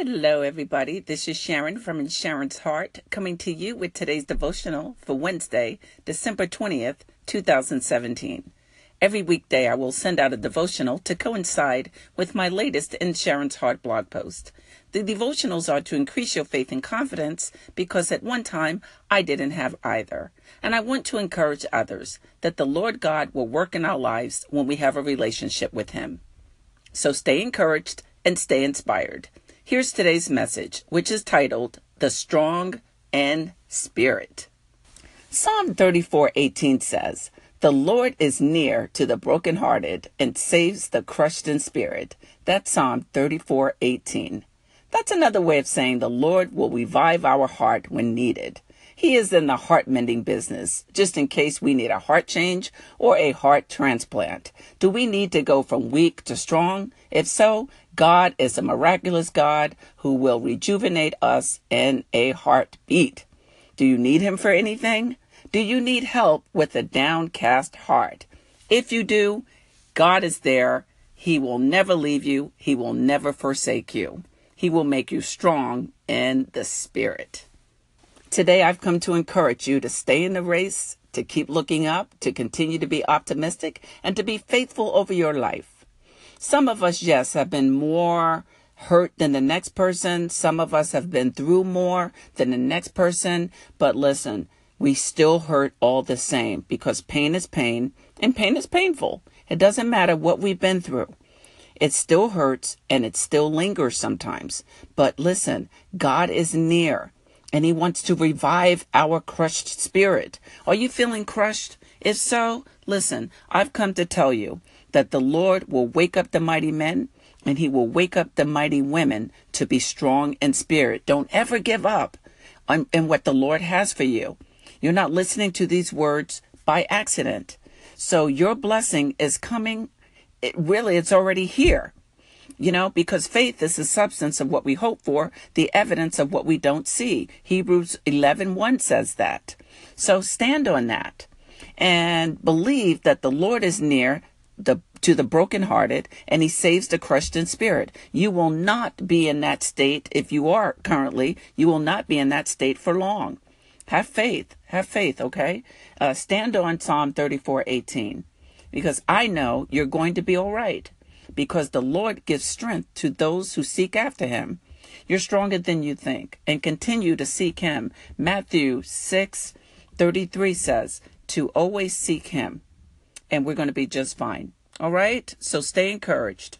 Hello, everybody. This is Sharon from In Sharon's Heart coming to you with today's devotional for Wednesday, December 20th, 2017. Every weekday, I will send out a devotional to coincide with my latest In Sharon's Heart blog post. The devotionals are to increase your faith and confidence because at one time I didn't have either. And I want to encourage others that the Lord God will work in our lives when we have a relationship with Him. So stay encouraged and stay inspired. Here's today's message, which is titled The Strong and Spirit. Psalm 34:18 says, "The Lord is near to the brokenhearted and saves the crushed in spirit." That's Psalm 34:18. That's another way of saying the Lord will revive our heart when needed. He is in the heart mending business, just in case we need a heart change or a heart transplant. Do we need to go from weak to strong? If so, God is a miraculous God who will rejuvenate us in a heartbeat. Do you need Him for anything? Do you need help with a downcast heart? If you do, God is there. He will never leave you. He will never forsake you. He will make you strong in the Spirit. Today, I've come to encourage you to stay in the race, to keep looking up, to continue to be optimistic, and to be faithful over your life. Some of us, yes, have been more hurt than the next person. Some of us have been through more than the next person. But listen, we still hurt all the same because pain is pain and pain is painful. It doesn't matter what we've been through. It still hurts and it still lingers sometimes. But listen, God is near and he wants to revive our crushed spirit. Are you feeling crushed? If so, listen, I've come to tell you that the Lord will wake up the mighty men and he will wake up the mighty women to be strong in spirit. Don't ever give up on, in what the Lord has for you. You're not listening to these words by accident. So your blessing is coming. It really, it's already here you know, because faith is the substance of what we hope for, the evidence of what we don't see. Hebrews 11 1 says that. So stand on that and believe that the Lord is near the to the brokenhearted and he saves the crushed in spirit. You will not be in that state if you are currently, you will not be in that state for long. Have faith. Have faith, okay? Uh, stand on Psalm 34 18 because I know you're going to be all right because the Lord gives strength to those who seek after him. You're stronger than you think, and continue to seek him. Matthew 6 33 says, To always seek him, and we're going to be just fine. All right? So stay encouraged.